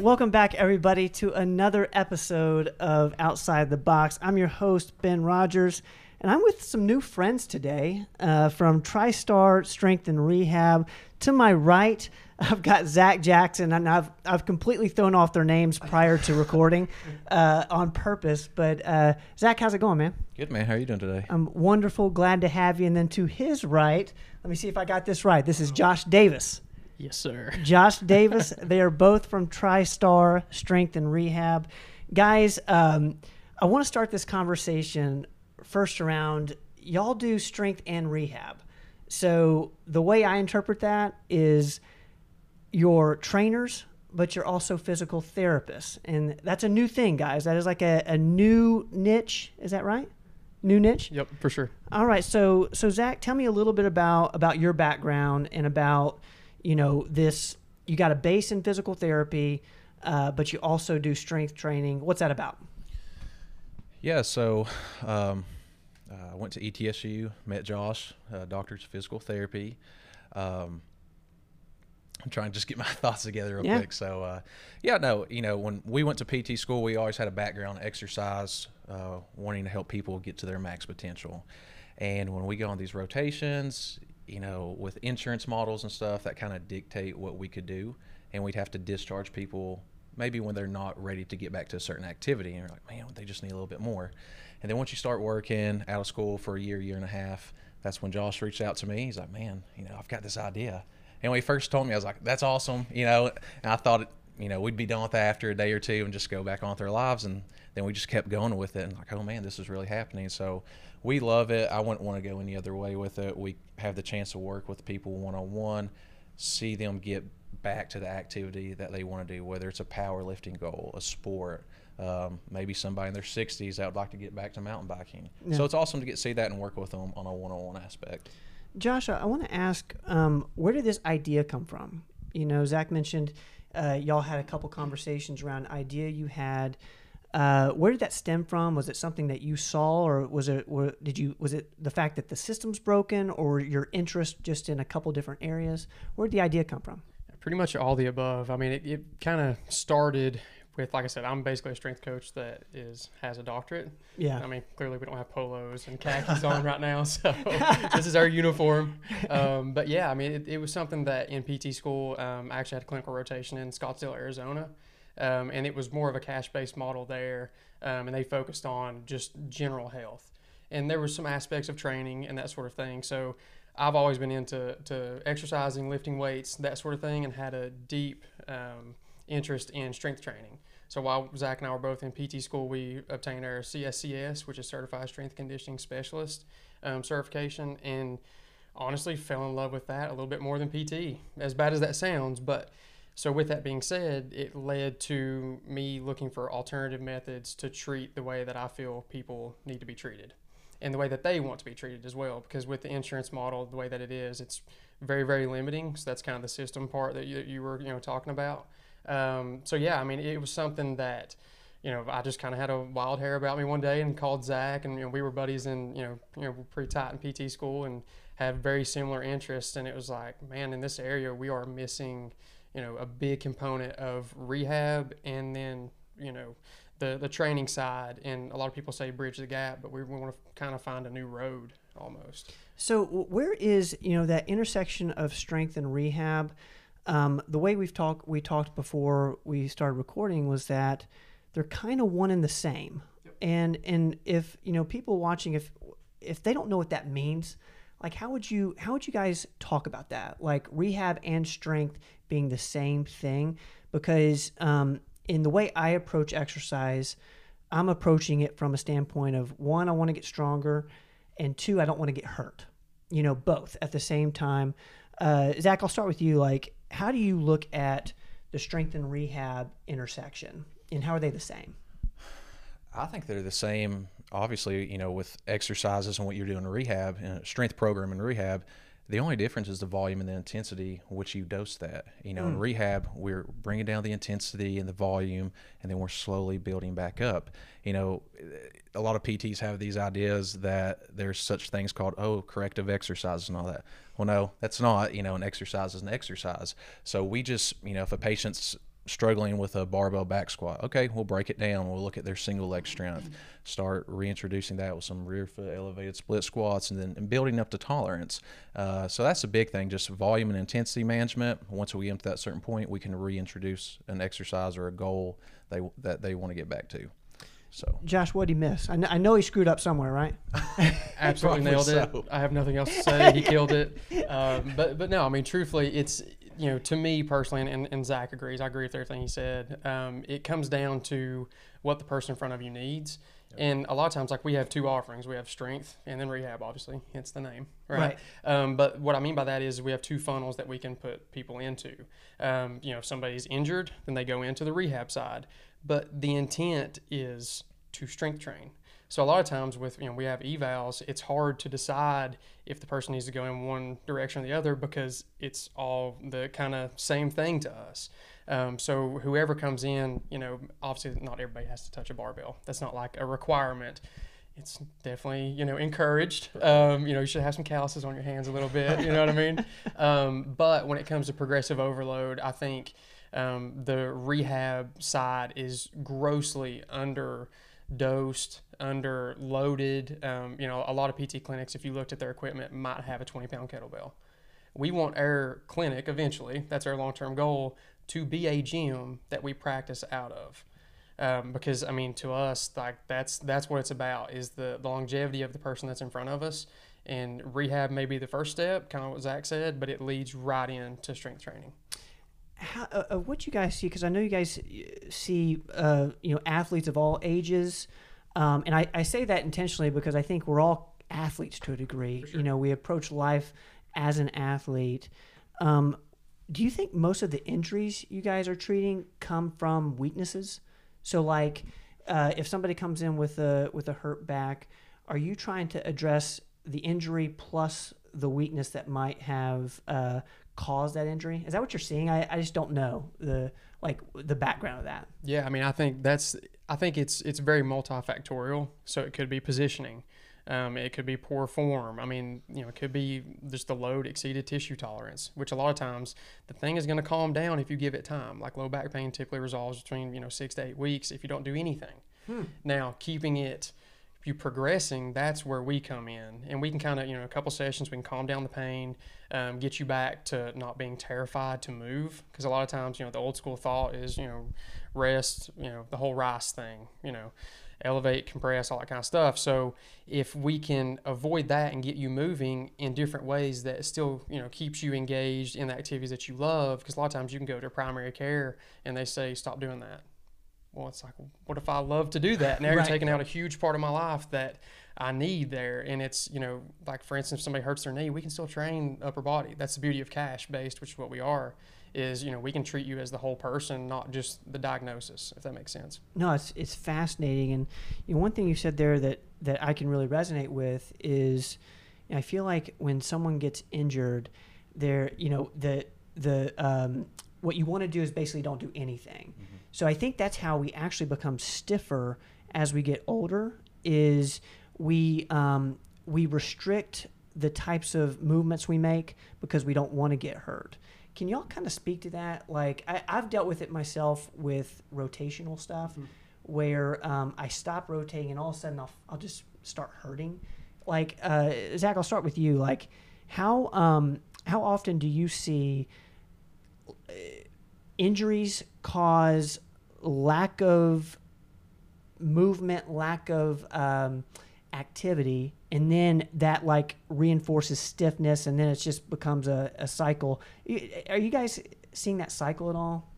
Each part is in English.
Welcome back, everybody, to another episode of Outside the Box. I'm your host, Ben Rogers, and I'm with some new friends today uh, from TriStar Strength and Rehab. To my right, I've got Zach Jackson, and I've I've completely thrown off their names prior to recording uh, on purpose. But uh, Zach, how's it going, man? Good man. How are you doing today? I'm wonderful. Glad to have you. And then to his right, let me see if I got this right. This is Josh Davis. Yes, sir. Josh Davis. they are both from TriStar Strength and Rehab. Guys, um, I want to start this conversation first around y'all do strength and rehab. So the way I interpret that is you're trainers, but you're also physical therapists. And that's a new thing, guys. That is like a, a new niche. Is that right? New niche? Yep, for sure. All right. So so Zach, tell me a little bit about about your background and about you know this. You got a base in physical therapy, uh, but you also do strength training. What's that about? Yeah. So. Um, uh, I went to ETSU, met Josh, uh, doctors of physical therapy. Um, I'm trying to just get my thoughts together real Yeah. quick. So, uh, yeah, no, you know, when we went to PT school, we always had a background in exercise, uh, wanting to help people get to their max potential. And when we go on these rotations, you know, with insurance models and stuff, that kind of dictate what we could do. And we'd have to discharge people maybe when they're not ready to get back to a certain activity. And you're like, man, they just need a little bit more. And then once you start working out of school for a year, year and a half, that's when Josh reached out to me. He's like, man, you know, I've got this idea. And when he first told me, I was like, that's awesome. You know, and I thought, you know, we'd be done with that after a day or two and just go back on with our lives. And then we just kept going with it and like, oh man, this is really happening. So we love it. I wouldn't want to go any other way with it. We have the chance to work with people one on one, see them get back to the activity that they want to do, whether it's a powerlifting goal, a sport, um, maybe somebody in their 60s that would like to get back to mountain biking. Yeah. So it's awesome to get see that and work with them on a one-on-one aspect. Josh, I want to ask, um, where did this idea come from? You know, Zach mentioned uh, y'all had a couple conversations around idea you had. Uh, where did that stem from? Was it something that you saw, or was it? Or did you? Was it the fact that the system's broken, or your interest just in a couple different areas? Where did the idea come from? Pretty much all the above. I mean, it, it kind of started with, like I said, I'm basically a strength coach that is has a doctorate. Yeah. I mean, clearly we don't have polos and khakis on right now, so this is our uniform. Um, but yeah, I mean, it, it was something that in PT school, um, I actually had a clinical rotation in Scottsdale, Arizona, um, and it was more of a cash-based model there, um, and they focused on just general health, and there were some aspects of training and that sort of thing. So. I've always been into to exercising, lifting weights, that sort of thing, and had a deep um, interest in strength training. So while Zach and I were both in PT school, we obtained our CSCS, which is Certified Strength Conditioning Specialist um, certification, and honestly fell in love with that a little bit more than PT. As bad as that sounds, but so with that being said, it led to me looking for alternative methods to treat the way that I feel people need to be treated and the way that they want to be treated as well. Because with the insurance model, the way that it is, it's very, very limiting. So that's kind of the system part that you, you were, you know, talking about. Um, so yeah, I mean, it was something that, you know, I just kind of had a wild hair about me one day and called Zach, and you know, we were buddies in, you know, you know, pretty tight in PT school and had very similar interests. And it was like, man, in this area, we are missing, you know, a big component of rehab, and then, you know, the the training side. And a lot of people say bridge the gap, but we want to kind of find a new road almost. So where is you know that intersection of strength and rehab? Um, the way we've talked, we talked before we started recording was that they're kind of one and the same. And and if you know people watching, if if they don't know what that means, like how would you how would you guys talk about that? Like rehab and strength being the same thing? Because um, in the way I approach exercise, I'm approaching it from a standpoint of one, I want to get stronger, and two, I don't want to get hurt. You know, both at the same time. Uh, Zach, I'll start with you. Like, how do you look at the strength and rehab intersection, and how are they the same? I think they're the same. Obviously, you know, with exercises and what you're doing in rehab, in a strength program in rehab, the only difference is the volume and the intensity which you dose that. You know, in hmm. rehab, we're bringing down the intensity and the volume, and then we're slowly building back up. You know, a lot of PTs have these ideas that there's such things called oh corrective exercises and all that. Well, no, that's not. You know, an exercise is an exercise. So we just, you know, if a patient's struggling with a barbell back squat. Okay, we'll break it down. We'll look at their single leg strength. Start reintroducing that with some rear foot elevated split squats, and then and building up to tolerance. Uh, so that's a big thing, just volume and intensity management. Once we get to that certain point, we can reintroduce an exercise or a goal they that they want to get back to. So Josh, what did he miss? I kn- I know he screwed up somewhere, right? Absolutely Probably nailed it. I have nothing else to say. He killed it. Um, but but no, I mean, truthfully, it's you know, to me personally, and, and Zach agrees. I agree with everything he said. Um, it comes down to what the person in front of you needs. And a lot of times, like we have two offerings. We have strength and then rehab, obviously, hence the name, right? Um, but what I mean by that is we have two funnels that we can put people into. Um, you know, if somebody's injured, then they go into the rehab side. But the intent is to strength train. So a lot of times with you know we have evals, it's hard to decide if the person needs to go in one direction or the other because it's all the kind of same thing to us. Um, so whoever comes in, you know, obviously not everybody has to touch a barbell. That's not like a requirement. It's definitely you know encouraged. Um, you know you should have some calluses on your hands a little bit. You know what I mean? Um, but when it comes to progressive overload, I think um, the rehab side is grossly under dosed, under loaded. Um, you know, a lot of PT clinics, if you looked at their equipment, might have a 20 pound kettlebell. We want our clinic eventually, that's our long term goal, to be a gym that we practice out of. Um, because I mean, to us, like that's that's what it's about is the, the longevity of the person that's in front of us, and rehab may be the first step, kind of what Zach said, but it leads right into strength training. How, uh, uh, what you guys see? Because I know you guys see, uh, you know, athletes of all ages, um, and I, I say that intentionally because I think we're all athletes to a degree. You know, we approach life as an athlete. Um, do you think most of the injuries you guys are treating come from weaknesses? So, like, uh, if somebody comes in with a with a hurt back, are you trying to address the injury plus the weakness that might have uh, caused that injury? Is that what you're seeing? I, I just don't know the like the background of that. Yeah, I mean, I think that's I think it's it's very multifactorial. So it could be positioning, um, it could be poor form. I mean, you know, it could be just the load exceeded tissue tolerance, which a lot of times the thing is going to calm down if you give it time. Like low back pain typically resolves between you know six to eight weeks if you don't do anything. Now, keeping it you progressing, that's where we come in, and we can kind of, you know, a couple sessions, we can calm down the pain, um, get you back to not being terrified to move, because a lot of times, you know, the old school thought is, you know, rest, you know, the whole rice thing, you know, elevate, compress, all that kind of stuff. So if we can avoid that and get you moving in different ways that still, you know, keeps you engaged in the activities that you love, because a lot of times you can go to primary care and they say stop doing that well, it's like, what if I love to do that? Now you're Right. taking out a huge part of my life that I need there. And it's, you know, like for instance, if somebody hurts their knee, we can still train upper body. That's the beauty of cash based, which is what we are, is, you know, we can treat you as the whole person, not just the diagnosis, if that makes sense. No, it's it's fascinating, and you know, one thing you said there that that I can really resonate with is, you know, I feel like when someone gets injured, they're you know the the um, what you want to do is basically don't do anything. So I think that's how we actually become stiffer as we get older. Is we um, we restrict the types of movements we make because we don't want to get hurt. Can y'all kind of speak to that? Like I, I've dealt with it myself with rotational stuff, where um, I stop rotating and all of a sudden I'll, I'll just start hurting. Like uh, Zach, I'll start with you. Like how um, how often do you see uh, injuries cause lack of movement, lack of um, activity, and then that like reinforces stiffness, and then it just becomes a, a cycle. Are you guys seeing that cycle at all?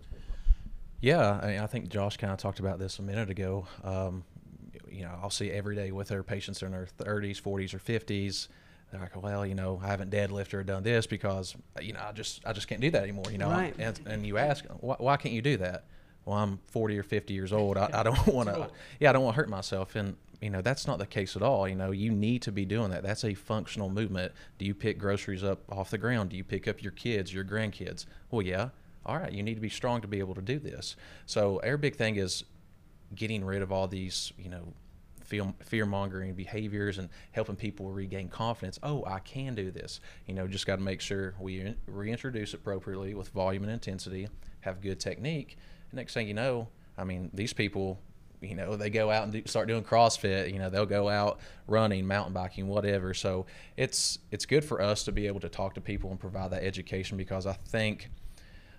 Yeah, I, mean, I think Josh kind of talked about this a minute ago. Um, you know, I'll see every day with their patients in their 30s, 40s, or 50s. They're like, well, you know, I haven't deadlifted or done this because, you know, I just I just can't do that anymore. You know, Right. and, and you ask, why, why can't you do that? Well, I'm 40 or 50 years old. I, I don't want to. Yeah, I don't want to hurt myself. And you know, that's not the case at all. You know, you need to be doing that. That's a functional movement. Do you pick groceries up off the ground? Do you pick up your kids, your grandkids? Well, yeah. All right, you need to be strong to be able to do this. So our big thing is getting rid of all these, you know, fear mongering behaviors and helping people regain confidence. Oh, I can do this. You know, just got to make sure we reintroduce appropriately with volume and intensity, have good technique, next thing you know, I mean, these people, you know, they go out and do, start doing CrossFit. You know, they'll go out running, mountain biking, whatever. So it's it's good for us to be able to talk to people and provide that education because I think,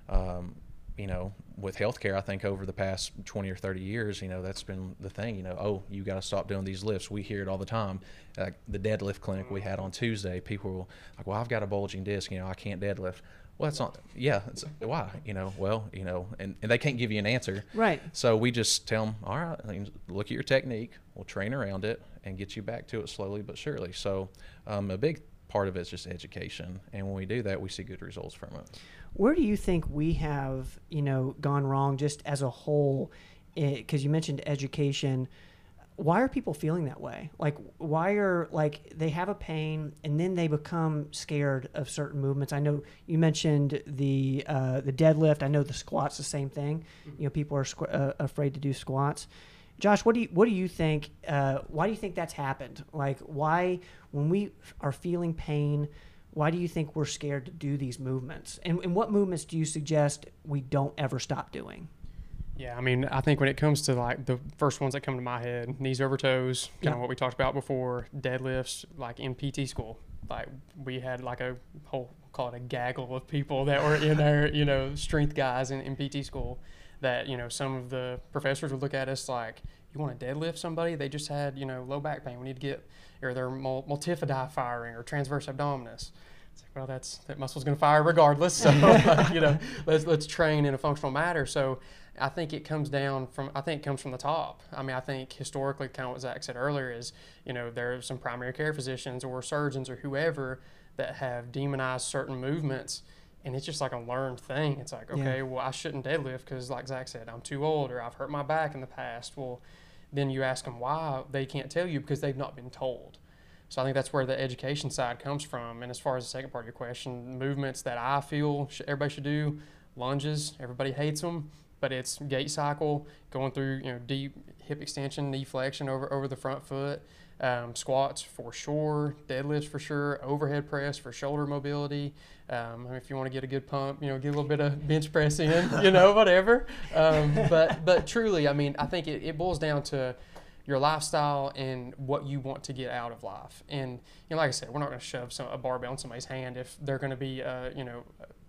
um, you know, with healthcare, I think over the past 20 or 30 years, you know, that's been the thing. You know, oh, you got to stop doing these lifts. We hear it all the time. Like the deadlift clinic we had on Tuesday, people were like, well, I've got a bulging disc. You know, I can't deadlift. Well, that's not. Yeah, it's, why? You know, well, you know, and, and they can't give you an answer. Right. So we just tell them, all right, look at your technique. We'll train around it and get you back to it slowly but surely. So um, a big part of it is just education, and when we do that, we see good results from it. Where do you think we have, you know, gone wrong just as a whole? Because you mentioned education. Why are people feeling that way? Like, why are like they have a pain and then they become scared of certain movements? I know you mentioned the uh, the deadlift. I know the squats the same thing. You know, people are squ- uh, afraid to do squats. Josh, what do you what do you think? Uh, why do you think that's happened? Like, why when we are feeling pain? why do you think we're scared to do these movements? And, and what movements do you suggest we don't ever stop doing? Yeah, I mean, I think when it comes to like the first ones that come to my head, knees over toes, kind Yeah. of what we talked about before, deadlifts, like in PT school, like we had like a whole call it a gaggle of people that were in there, you know, strength guys in, in PT school. That you know, some of the professors would look at us like, "You want to deadlift somebody? They just had you know low back pain. We need to get or their mul- multifidi firing or transverse abdominis." It's like, well, that's that muscle's going to fire regardless. So you know, let's let's train in a functional manner. So I think it comes down from I think comes from the top. I mean, I think historically, kind of what Zach said earlier is, you know, there are some primary care physicians or surgeons or whoever that have demonized certain movements. And it's just like a learned thing. It's like, Yeah. okay, well, I shouldn't deadlift because, like Zach said, I'm too old or I've hurt my back in the past. Well, then you ask them why, they can't tell you because they've not been told. So I think that's where the education side comes from. And as far as the second part of your question, movements that I feel sh- everybody should do, lunges, everybody hates them, but it's gait cycle, going through you know deep hip extension, knee flexion over over the front foot, um, squats for sure, deadlifts for sure, overhead press for shoulder mobility. Um, if you want to get a good pump, you know, get a little bit of bench press in, you know, whatever. Um, but but truly, I mean, I think it, it boils down to your lifestyle and what you want to get out of life. And you know, like I said, we're not going to shove some, a barbell in somebody's hand if they're going to be, uh, you know,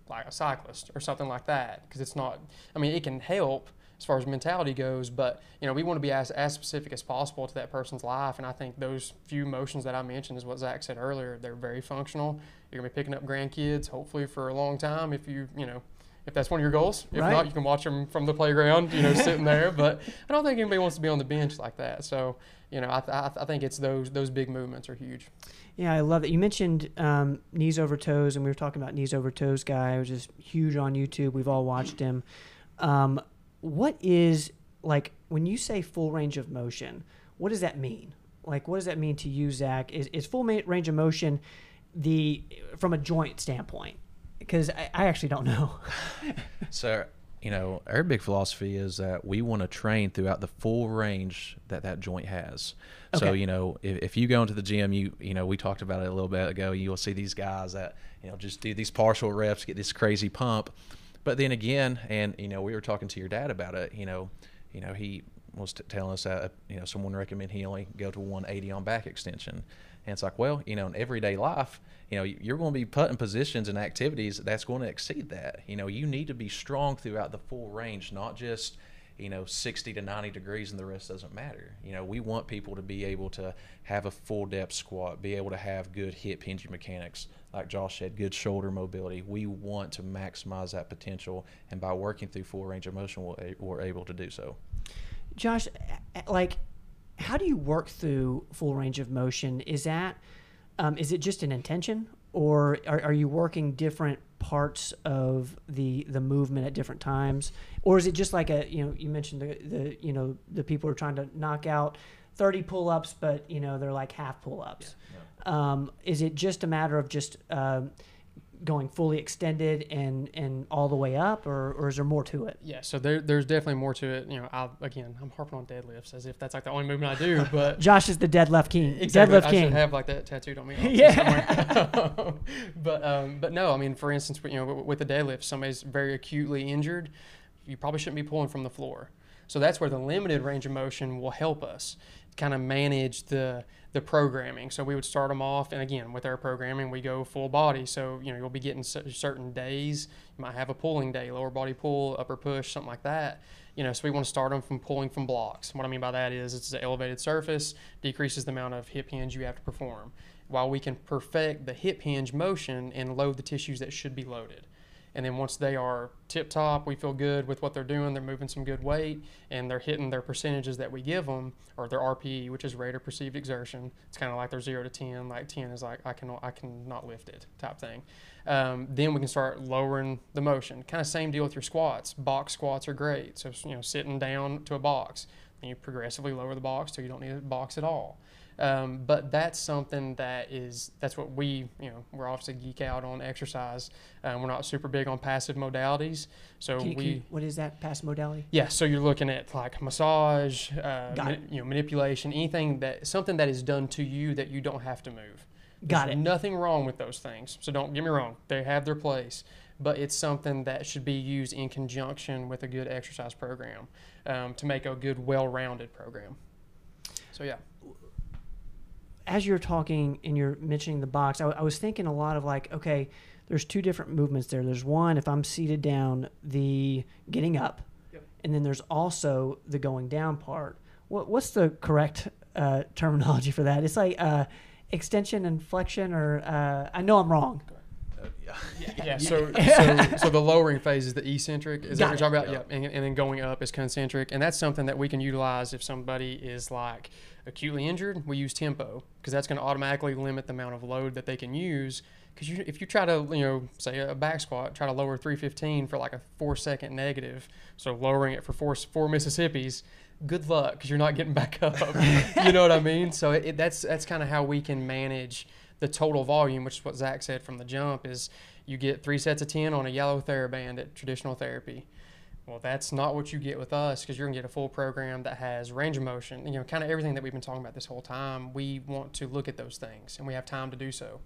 like a cyclist or something like that, because it's not. I mean, it can help as far as mentality goes, but you know, we want to be as, as specific as possible to that person's life. And I think those few motions that I mentioned is what Zach said earlier. They're very functional. You're gonna be picking up grandkids, hopefully for a long time, if you, you know. If that's one of your goals, if Right. not, you can watch them from the playground, you know, sitting there. But I don't think anybody wants to be on the bench like that. So, you know, I, th- I, I think it's those those big movements are huge. Yeah, I love it. You mentioned um, knees over toes, and we were talking about knees over toes guy, which is huge on YouTube. We've all watched him. Um, what is like when you say full range of motion? What does that mean? Like, what does that mean to you, Zach? Is, is full ma- range of motion the from a joint standpoint? Because I, I actually don't know. So, you know, our big philosophy is that we want to train throughout the full range that that joint has. Okay. So, you know, if, if you go into the gym, you you know, we talked about it a little bit ago. You'll see these guys that you know just do these partial reps, get this crazy pump, but then again, and you know, we were talking to your dad about it. You know, you know, he was t- telling us that uh, you know someone recommend he only go to 180 on back extension, and it's like, well, you know, in everyday life, you know, you're going to be put in positions and activities that's going to exceed that. You know, you need to be strong throughout the full range, not just you know 60 to 90 degrees and the rest doesn't matter you know we want people to be able to have a full depth squat be able to have good hip hinge mechanics like josh said good shoulder mobility we want to maximize that potential and by working through full range of motion we're, able to do so Josh, like, how do you work through full range of motion? Is that, um, is it just an intention, or are, are you working different parts of the the movement at different times, or is it just like a, you know, you mentioned the the you know the people are trying to knock out thirty pull ups, but you know they're like half pull ups. Um, is it just a matter of just um, going fully extended and and all the way up, or, or is there more to it? Yeah, so there, there's definitely more to it. You know, I again, I'm harping on deadlifts as if that's like the only movement I do, but Josh is the deadlift king. Exactly. Deadlift I king. should have like that tattooed on me. Yeah. but um, but no, I mean, for instance, you know, with the deadlift, somebody's very acutely injured. you probably shouldn't be pulling from the floor. So that's where the limited range of motion will help us kind of manage the the programming. So we would start them off, and again, with our programming, we go full body. So you know you'll be getting certain days. You might have a pulling day, lower body pull, upper push, something like that. You know, so we want to start them from pulling from blocks. What I mean by that is it's an elevated surface, decreases the amount of hip hinge you have to perform, while we can perfect the hip hinge motion and load the tissues that should be loaded. And then once they are tip top, we feel good with what they're doing. They're moving some good weight and they're hitting their percentages that we give them or their RPE, which is rate of perceived exertion. It's kind of like they're zero to 10. Like 10 is like, I can, I can not lift it type thing. Um, then we can start lowering the motion. Kind of same deal with your squats. Box squats are great. So, you know, sitting down to a box, then you progressively lower the box till you don't need a box at all. Um, but that's something that is that's what we you know we're obviously geek out on exercise. Um, we're not super big on passive modalities, so can you, we. Can you, what is that passive modality? Yeah, so you're looking at like massage, uh, ma- you know, manipulation, anything that something that is done to you that you don't have to move. Got There's it. Nothing wrong with those things. So don't get me wrong; they have their place but it's something that should be used in conjunction with a good exercise program um, to make a good, well-rounded program. So yeah as you're talking and you're mentioning the box, I, I, was thinking a lot of like, okay, there's two different movements there. There's one if I'm seated down, the getting up, yep. and then there's also the going down part. What, what's the correct uh, terminology for that? It's like uh, extension and flexion, or uh, I know I'm wrong. Yeah. yeah. yeah. So, so, so the lowering phase is the eccentric. Is Got that what you're talking about? Yeah. And, and then going up is concentric, and that's something that we can utilize if somebody is like acutely injured, we use tempo because that's going to automatically limit the amount of load that they can use. Because you, if you try to, you know, say a back squat, try to lower 315 for like a four second negative, so lowering it for four, four Mississippis, good luck because you're not getting back up. you know what I mean? So it, it, that's that's kind of how we can manage the total volume, which is what Zach said from the jump. Is you get three sets of 10 on a yellow TheraBand at traditional therapy. Well, that's not what you get with us because you're going to get a full program that has range of motion, you know, kind of everything that we've been talking about this whole time. We want to look at those things and we have time to do so.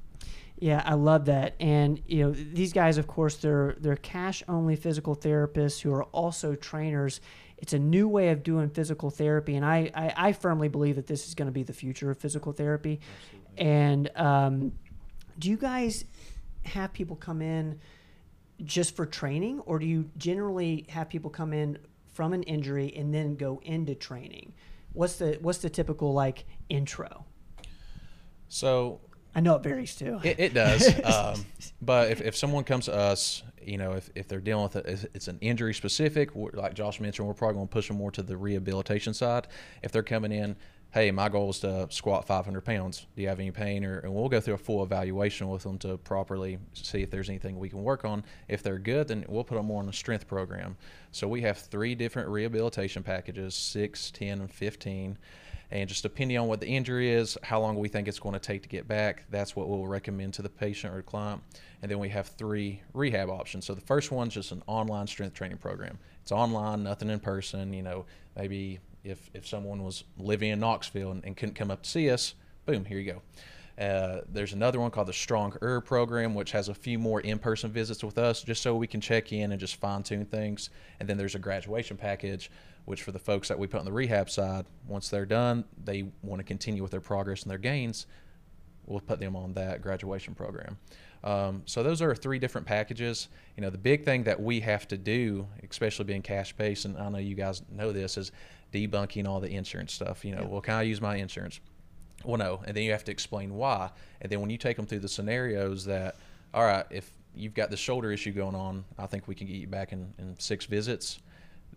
Yeah, I love that. And you know, these guys of course they're they're cash only physical therapists who are also trainers. It's a new way of doing physical therapy and I I, I firmly believe that this is going to be the future of physical therapy. Absolutely. And um, do you guys have people come in just for training, or do you generally have people come in from an injury and then go into training? What's the what's the typical like intro? So I know it varies too. It, it does, um, but if, if someone comes to us, you know, if, if they're dealing with it, it's an injury specific, like Josh mentioned, we're probably going to push them more to the rehabilitation side. If they're coming in hey, my goal is to squat 500 pounds. Do you have any pain? Or, and we'll go through a full evaluation with them to properly see if there's anything we can work on. If they're good, then we'll put them more on a strength program. So we have three different rehabilitation packages 6, 10, and 15. And just depending on what the injury is, how long we think it's going to take to get back, that's what we'll recommend to the patient or client. And then we have three rehab options. So the first one's just an online strength training program. It's online, nothing in person. You know, maybe if if someone was living in Knoxville and, and couldn't come up to see us, boom, here you go. Uh, there's another one called the Strong Herb program, which has a few more in-person visits with us, just so we can check in and just fine-tune things. And then there's a graduation package, which for the folks that we put on the rehab side, once they're done, they want to continue with their progress and their gains. We'll put them on that graduation program. Um, so those are three different packages. You know, the big thing that we have to do, especially being cash-based, and I know you guys know this, is debunking all the insurance stuff. You know, yeah. well, can I use my insurance? Well, no. And then you have to explain why. And then when you take them through the scenarios that, all right, if you've got the shoulder issue going on, I think we can get you back in, in six visits,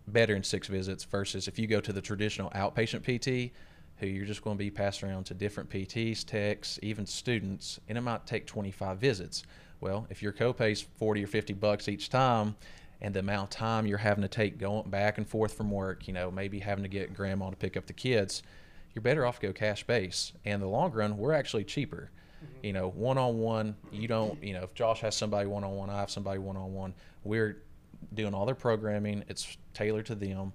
better in six visits, versus if you go to the traditional outpatient PT, who you're just going to be passed around to different PTs, techs, even students, and it might take 25 visits. Well, if your copay's 40 or 50 bucks each time, and the amount of time you're having to take going back and forth from work, you know, maybe having to get grandma to pick up the kids, you're better off go cash base. And in the long run, we're actually cheaper. Mm-hmm. You know, one on one, you don't, you know, if Josh has somebody one on one, I have somebody one on one, we're doing all their programming, it's tailored to them.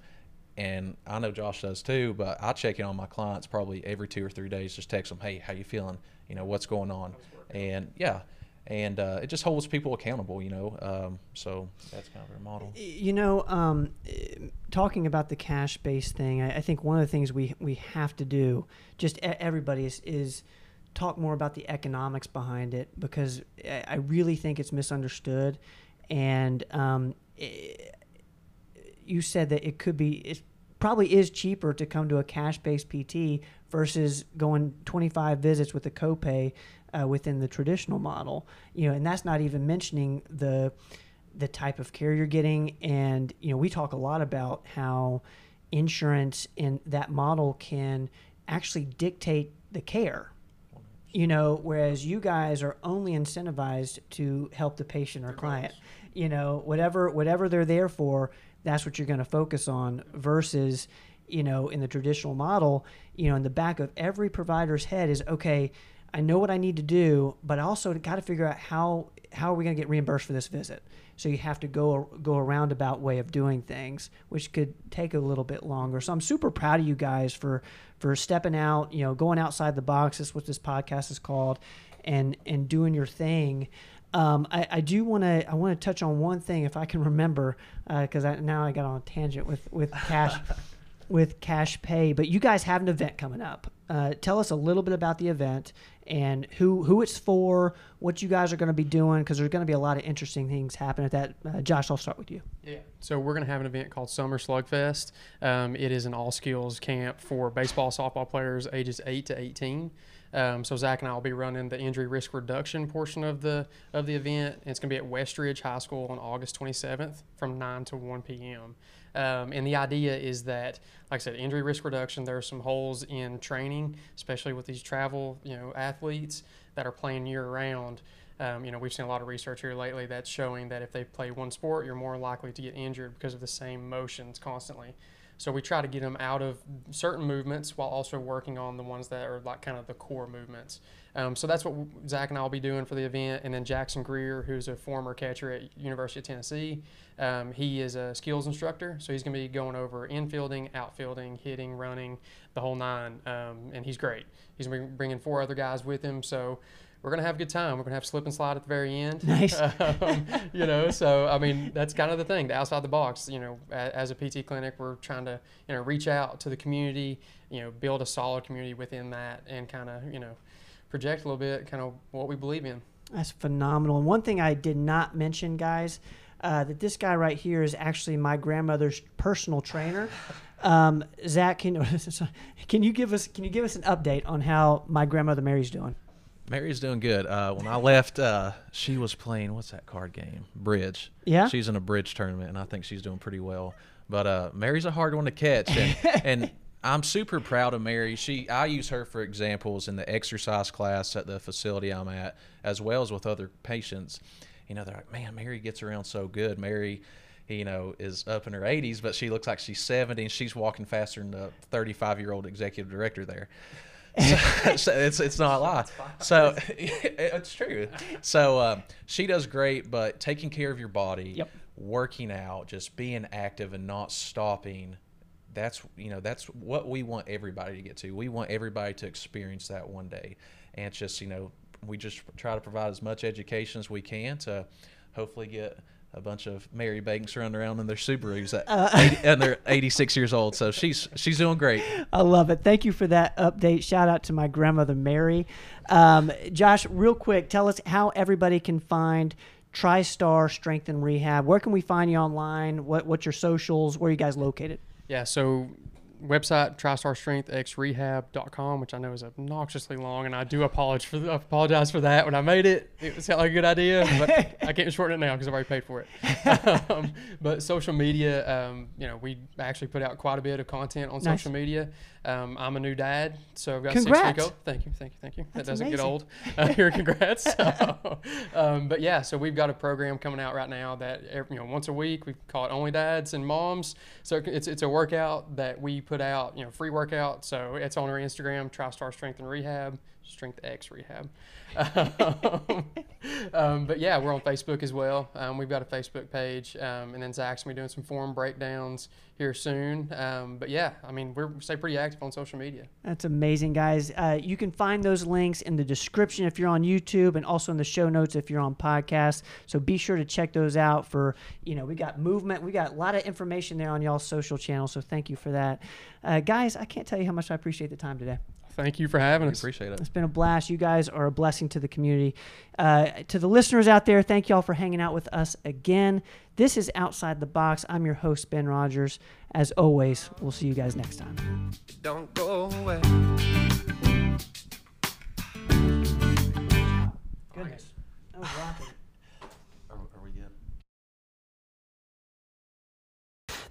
And I know Josh does too, but I check in on my clients probably every two or three days, just text them, hey, how you feeling? You know, what's going on? And yeah, and uh, it just holds people accountable, you know. Um, so that's kind of our model. You know, um, talking about the cash based thing, I, I, think one of the things we we have to do, just everybody is, is talk more about the economics behind it because I really think it's misunderstood, and um, it, you said that it could be it probably is cheaper to come to a cash based PT versus going 25 visits with a copay uh, within the traditional model. You know, and that's not even mentioning the the type of care you're getting. And you know, we talk a lot about how insurance in that model can actually dictate the care. You know, whereas you guys are only incentivized to help the patient or client. You know, whatever whatever they're there for, that's what you're going to focus on versus you know in the traditional model you know in the back of every provider's head is okay i know what i need to do but i also got to figure out how how are we going to get reimbursed for this visit? So you have to go go a roundabout way of doing things which could take a little bit longer. So i'm super proud of you guys for for stepping out you know going outside the box that's what this podcast is called and and doing your thing um, I, I, do want to I want to touch on one thing if I can remember because uh, now I got on a tangent with with cash with cash pay. But you guys have an event coming up. Uh, tell us a little bit about the event and who who it's for, what you guys are going to be doing because there's going to be a lot of interesting things happen at that. Uh, Josh, I'll start with you. Yeah. So we're going to have an event called Summer Slugfest. Um, it is an all skills camp for baseball, softball players ages eight to 18. Um, so Zach and I will be running the injury risk reduction portion of the of the event. And it's going to be at West Ridge High School on August 27th from 9 to 1 p.m. Um, and the idea is that, like I said, injury risk reduction. There are some holes in training, especially with these travel, you know, athletes that are playing year round. Um, you know, we've seen a lot of research here lately that's showing that if they play one sport, you're more likely to get injured because of the same motions constantly. So we try to get them out of certain movements while also working on the ones that are like kind of the core movements. Um, so that's what Zach and I will be doing for the event. And then Jackson Greer, who's a former catcher at University of Tennessee, um, he is a skills instructor. So he's going to be going over infielding, outfielding, hitting, running, the whole nine. Um, and he's great. He's bringing four other guys with him. So we're gonna have a good time. We're gonna have slip and slide at the very end. Nice. Um, you know, so I mean, that's kind of the thing, the outside the box. You know, as a PT clinic, we're trying to you know reach out to the community. You know, build a solid community within that, and kind of you know project a little bit, kind of what we believe in. That's phenomenal. And one thing I did not mention, guys, uh, that this guy right here is actually my grandmother's personal trainer. Um, Zach, can can you give us can you give us an update on how my grandmother Mary's doing? Mary's doing good. Uh, when I left, uh, she was playing what's that card game? Bridge. Yeah. She's in a bridge tournament, and I think she's doing pretty well. But uh, Mary's a hard one to catch, and, and I'm super proud of Mary. She I use her for examples in the exercise class at the facility I'm at, as well as with other patients. You know, they're like, man, Mary gets around so good. Mary you know, is up in her 80s, but she looks like she's 70 and she's walking faster than the 35 year old executive director there. so, it's it's not a lie. So it's true. So um, she does great, but taking care of your body, yep. working out, just being active and not stopping. That's you know that's what we want everybody to get to. We want everybody to experience that one day, and it's just you know we just try to provide as much education as we can to hopefully get a bunch of Mary Banks running around in their Subarus at uh, 80, and they're 86 years old. So she's she's doing great. I love it. Thank you for that update. Shout out to my grandmother Mary. Um, Josh, real quick, tell us how everybody can find TriStar Strength and Rehab. Where can we find you online? What what's your socials? Where are you guys located? Yeah, so website tristarstrengthxrehab.com which i know is obnoxiously long and i do apologize for, apologize for that when i made it. It sounded like a good idea but i can't shorten it now because i've already paid for it. Um, but social media um, you know we actually put out quite a bit of content on nice. social media um, I'm a new dad, so I've got congrats. six week old. Thank you, thank you, thank you. That's that doesn't amazing. get old. Uh, here, congrats. So, um, but yeah, so we've got a program coming out right now that every, you know once a week we call it Only Dads and Moms. So it's it's a workout that we put out, you know, free workout. So it's on our Instagram, TriStar Strength and Rehab. Strength X Rehab. um, but yeah, we're on Facebook as well. Um, we've got a Facebook page, um, and then Zach's gonna be doing some forum breakdowns here soon. Um, but yeah, I mean, we're stay pretty active on social media. That's amazing, guys. Uh, you can find those links in the description if you're on YouTube, and also in the show notes if you're on podcast. So be sure to check those out. For you know, we got movement, we got a lot of information there on y'all's social channels. So thank you for that, uh, guys. I can't tell you how much I appreciate the time today. Thank you for having We us. appreciate it. It's been a blast. You guys are a blessing to the community. Uh, to the listeners out there, thank y'all for hanging out with us again. This is Outside the Box. I'm your host, Ben Rogers. As always, we'll see you guys next time. Don't go away. Goodness. That was rocking.